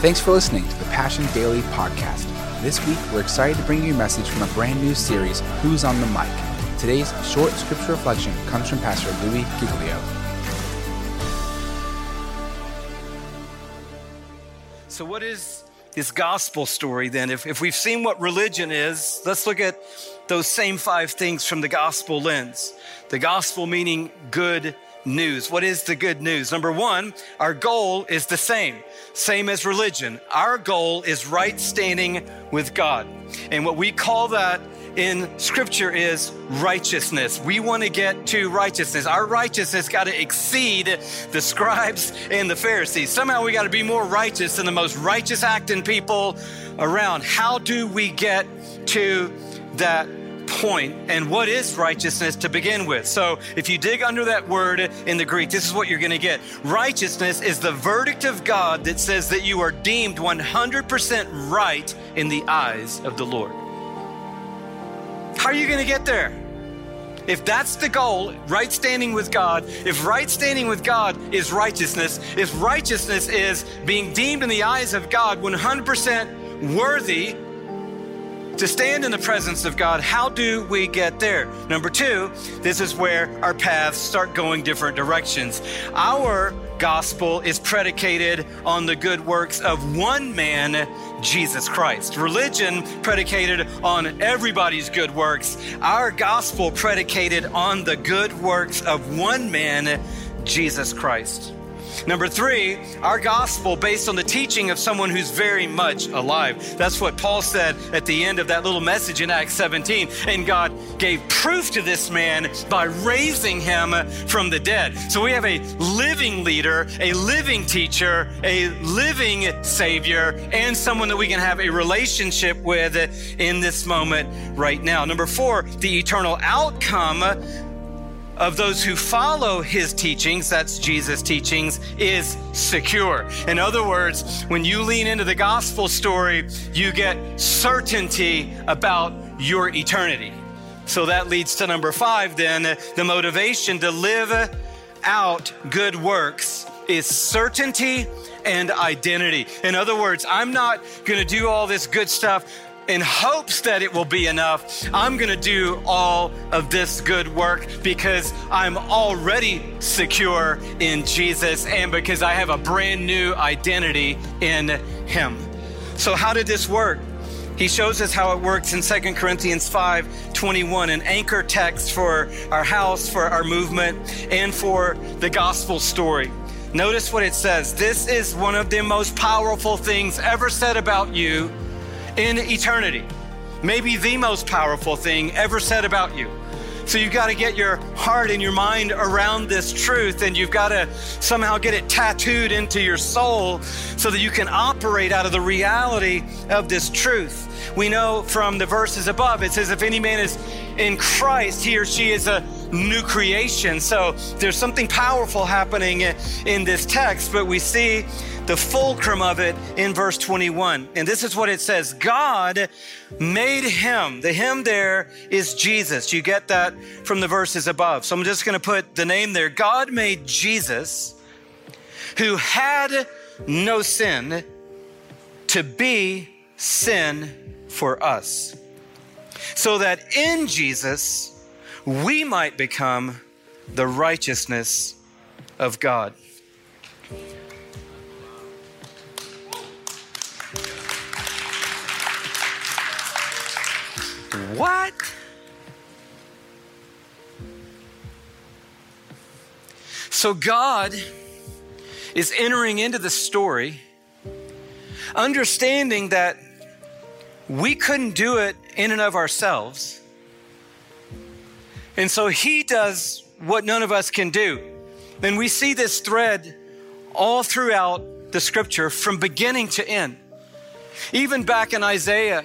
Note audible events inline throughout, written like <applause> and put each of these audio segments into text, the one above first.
Thanks for listening to the Passion Daily podcast. This week, we're excited to bring you a message from a brand new series, Who's on the Mic. Today's short scripture reflection comes from Pastor Louis Giglio. So, what is this gospel story then? If, if we've seen what religion is, let's look at those same five things from the gospel lens. The gospel meaning good news. What is the good news? Number one, our goal is the same, same as religion. Our goal is right standing with God. And what we call that in scripture is righteousness. We want to get to righteousness. Our righteousness got to exceed the scribes and the Pharisees. Somehow we got to be more righteous than the most righteous acting people around. How do we get to that point and what is righteousness to begin with. So, if you dig under that word in the Greek, this is what you're going to get. Righteousness is the verdict of God that says that you are deemed 100% right in the eyes of the Lord. How are you going to get there? If that's the goal, right standing with God, if right standing with God is righteousness, if righteousness is being deemed in the eyes of God 100% worthy to stand in the presence of God, how do we get there? Number two, this is where our paths start going different directions. Our gospel is predicated on the good works of one man, Jesus Christ. Religion predicated on everybody's good works. Our gospel predicated on the good works of one man, Jesus Christ. Number three, our gospel based on the teaching of someone who's very much alive. That's what Paul said at the end of that little message in Acts 17. And God gave proof to this man by raising him from the dead. So we have a living leader, a living teacher, a living savior, and someone that we can have a relationship with in this moment right now. Number four, the eternal outcome of those who follow his teachings, that's Jesus' teachings, is secure. In other words, when you lean into the gospel story, you get certainty about your eternity. So that leads to number five, then the motivation to live out good works is certainty and identity. In other words, I'm not going to do all this good stuff in hopes that it will be enough, I'm going to do all of this good work because I'm already secure in Jesus and because I have a brand new identity in Him. So, how did this work? He shows us how it works in 2 Corinthians 5 21, an anchor text for our house, for our movement, and for the gospel story. Notice what it says. This is one of the most powerful things ever said about you in eternity. Maybe the most powerful thing ever said about you. So you've got to get your heart and your mind around this truth, and you've got to somehow get it tattooed into your soul so that you can operate out of the reality of this truth. We know from the verses above, it says, If any man is in Christ, he or she is a new creation. So there's something powerful happening in this text, but we see the fulcrum of it in verse 21. And this is what it says God made him. The him there is Jesus. You get that from the verses above. So I'm just going to put the name there. God made Jesus, who had no sin, to be sin for us. So that in Jesus, we might become the righteousness of God. What? So God is entering into the story, understanding that we couldn't do it in and of ourselves. And so he does what none of us can do. And we see this thread all throughout the scripture from beginning to end. Even back in Isaiah,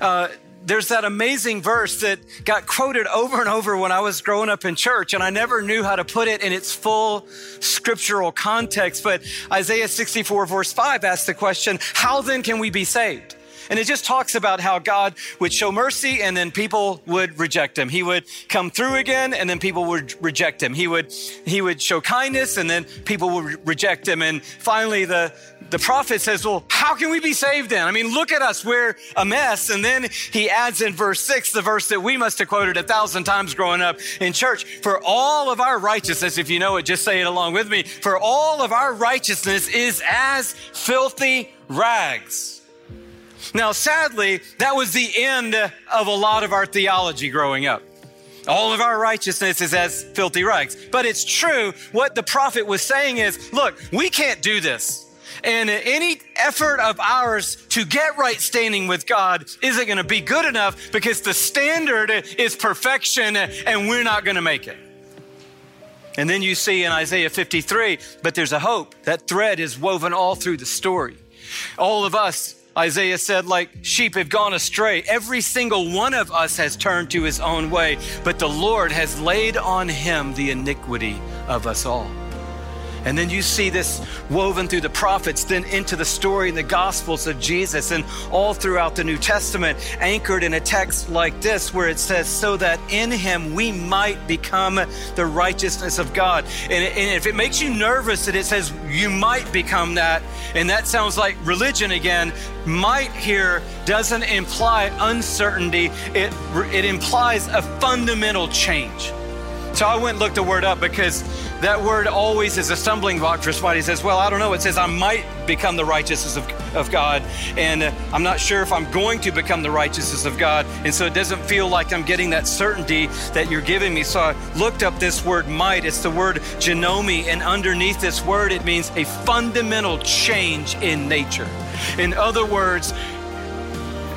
uh, there's that amazing verse that got quoted over and over when I was growing up in church, and I never knew how to put it in its full scriptural context. But Isaiah 64, verse 5 asks the question, How then can we be saved? And it just talks about how God would show mercy and then people would reject him. He would come through again and then people would reject him. He would, he would show kindness and then people would reject him. And finally, the, the prophet says, Well, how can we be saved then? I mean, look at us, we're a mess. And then he adds in verse six, the verse that we must have quoted a thousand times growing up in church for all of our righteousness, if you know it, just say it along with me, for all of our righteousness is as filthy rags. Now, sadly, that was the end of a lot of our theology growing up. All of our righteousness is as filthy rags. But it's true. What the prophet was saying is, look, we can't do this. And any effort of ours to get right standing with God isn't going to be good enough because the standard is perfection and we're not going to make it. And then you see in Isaiah 53, but there's a hope. That thread is woven all through the story. All of us Isaiah said, like sheep have gone astray. Every single one of us has turned to his own way, but the Lord has laid on him the iniquity of us all. And then you see this woven through the prophets, then into the story in the Gospels of Jesus, and all throughout the New Testament, anchored in a text like this, where it says, So that in him we might become the righteousness of God. And, and if it makes you nervous that it says you might become that, and that sounds like religion again, might here doesn't imply uncertainty, it, it implies a fundamental change. So I went and looked the word up because that word always is a stumbling block for somebody who says, Well, I don't know. It says, I might become the righteousness of, of God. And uh, I'm not sure if I'm going to become the righteousness of God. And so it doesn't feel like I'm getting that certainty that you're giving me. So I looked up this word might. It's the word ginomai. And underneath this word, it means a fundamental change in nature. In other words,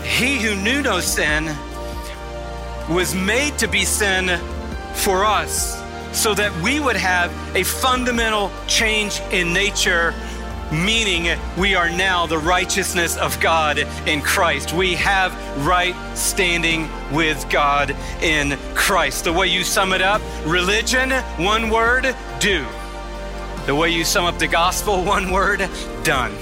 he who knew no sin was made to be sin for us so that we would have a fundamental change in nature, meaning we are now the righteousness of God in Christ. We have right standing with God in Christ. The way you sum it up, religion, one word, do. The way you sum up the gospel, <laughs> one word, done.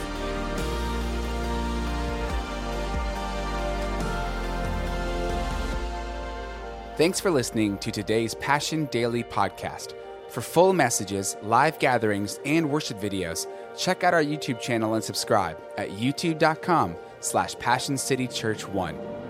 Thanks for listening to today's Passion Daily podcast. For full messages, live gatherings, and worship videos, check out our YouTube channel and subscribe at youtube.com slash passioncitychurch1.